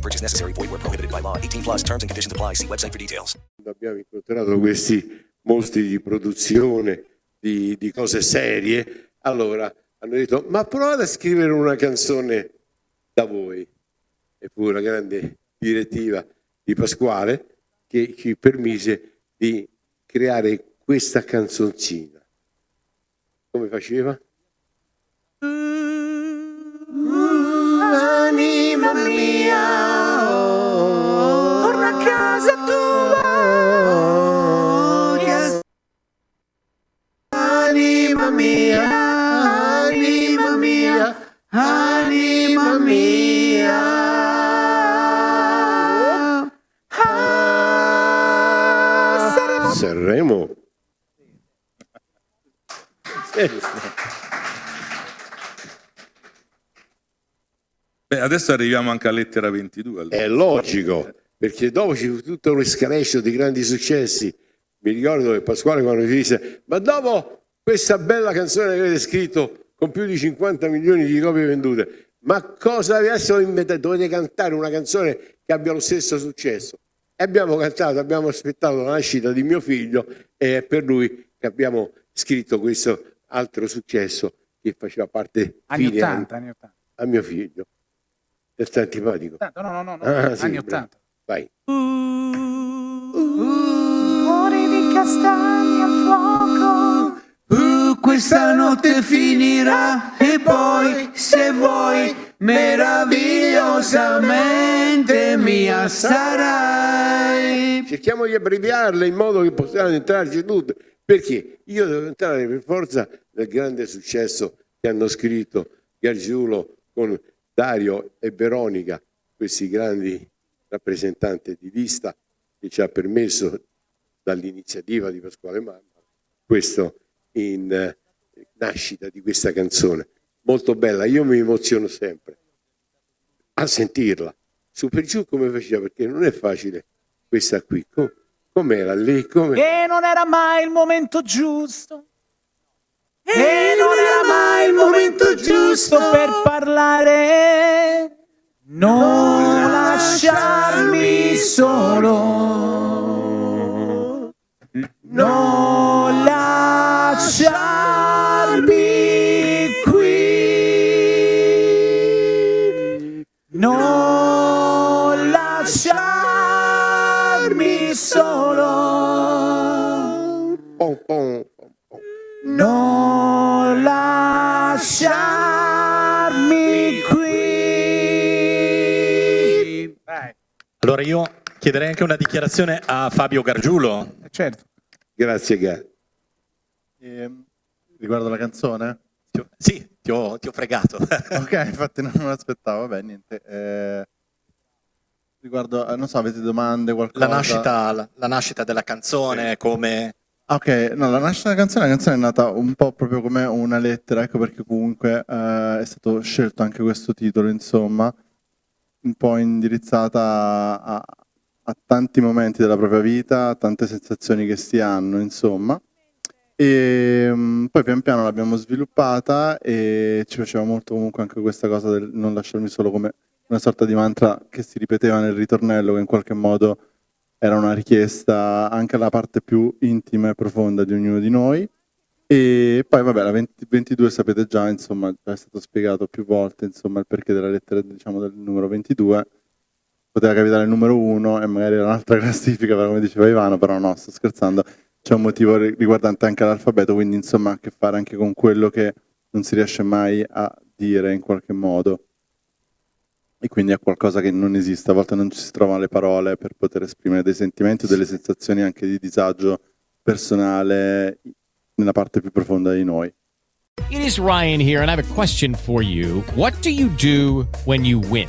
No purchase necessary. Void where prohibited by law. 18 plus terms and conditions apply. See website for details. abbiamo incontrato questi mostri di produzione, di, di cose serie, allora hanno detto ma provate a scrivere una canzone da voi. E fu una grande direttiva di Pasquale che ci permise di creare questa canzoncina. Come faceva? Beh, adesso arriviamo anche a lettera 22. allora. È logico, perché dopo ci fu tutta un'escalation di grandi successi. Mi ricordo che Pasquale quando mi disse, ma dopo questa bella canzone che avete scritto con più di 50 milioni di copie vendute, ma cosa adesso inventato? Dovete cantare una canzone che abbia lo stesso successo. E abbiamo cantato, abbiamo aspettato la nascita di mio figlio e è per lui che abbiamo scritto questo altro successo che faceva parte Anni fine 80, anni 80. a mio figlio. È stato antipatico. No, no, no, no, Ah, sì, anni bravo. 80. Vai. Cuore di castagni al fuoco. Uh, questa notte finirà e poi, se vuoi, meravigliosamente mia sarai. Cerchiamo di abbreviarle in modo che possiamo entrarci tutte. Perché io devo entrare per forza nel grande successo che hanno scritto Gargiulo con Dario e Veronica, questi grandi rappresentanti di lista che ci ha permesso dall'iniziativa di Pasquale Mamma questo in eh, nascita di questa canzone. Molto bella, io mi emoziono sempre a sentirla. Su per giù come faceva, perché non è facile questa qui. Com- com'era lì? Come... E non era mai il momento giusto. E non era mai il momento giusto per parlare. Non lasciarmi solo. Non lasciarmi qui. Non lasciarmi solo. Pom, pom, pom, pom. Non lasciarmi qui. Allora io chiederei anche una dichiarazione a Fabio Gargiulo. Certo. Grazie, Gar. Ehm, riguardo la canzone? Ti ho- Sì, ti ho, ti ho fregato. ok, infatti non me l'aspettavo, vabbè, niente. Eh, riguardo, non so, avete domande, qualcosa? La nascita, la, la nascita della canzone, come... Ah, Ok, no, la nascita della canzone, la canzone è nata un po' proprio come una lettera, ecco perché comunque eh, è stato scelto anche questo titolo, insomma, un po' indirizzata a, a tanti momenti della propria vita, a tante sensazioni che si hanno, insomma. E mm, poi pian piano l'abbiamo sviluppata e ci piaceva molto comunque anche questa cosa del non lasciarmi solo come una sorta di mantra che si ripeteva nel ritornello, che in qualche modo era una richiesta anche alla parte più intima e profonda di ognuno di noi. E poi vabbè, la 20 22 sapete già, insomma, già è stato spiegato più volte, insomma, il perché della lettera, diciamo, del numero 22. Poteva capitare il numero 1 e magari era un'altra classifica, come diceva Ivano, però no, sto scherzando. C'è un motivo ri- riguardante anche l'alfabeto, quindi insomma ha a che fare anche con quello che non si riesce mai a dire in qualche modo e quindi è qualcosa che non esiste, a volte non ci si trovano le parole per poter esprimere dei sentimenti o delle sensazioni anche di disagio personale nella parte più profonda di noi. It is Ryan here, and I have a question for you. What do you do when you win?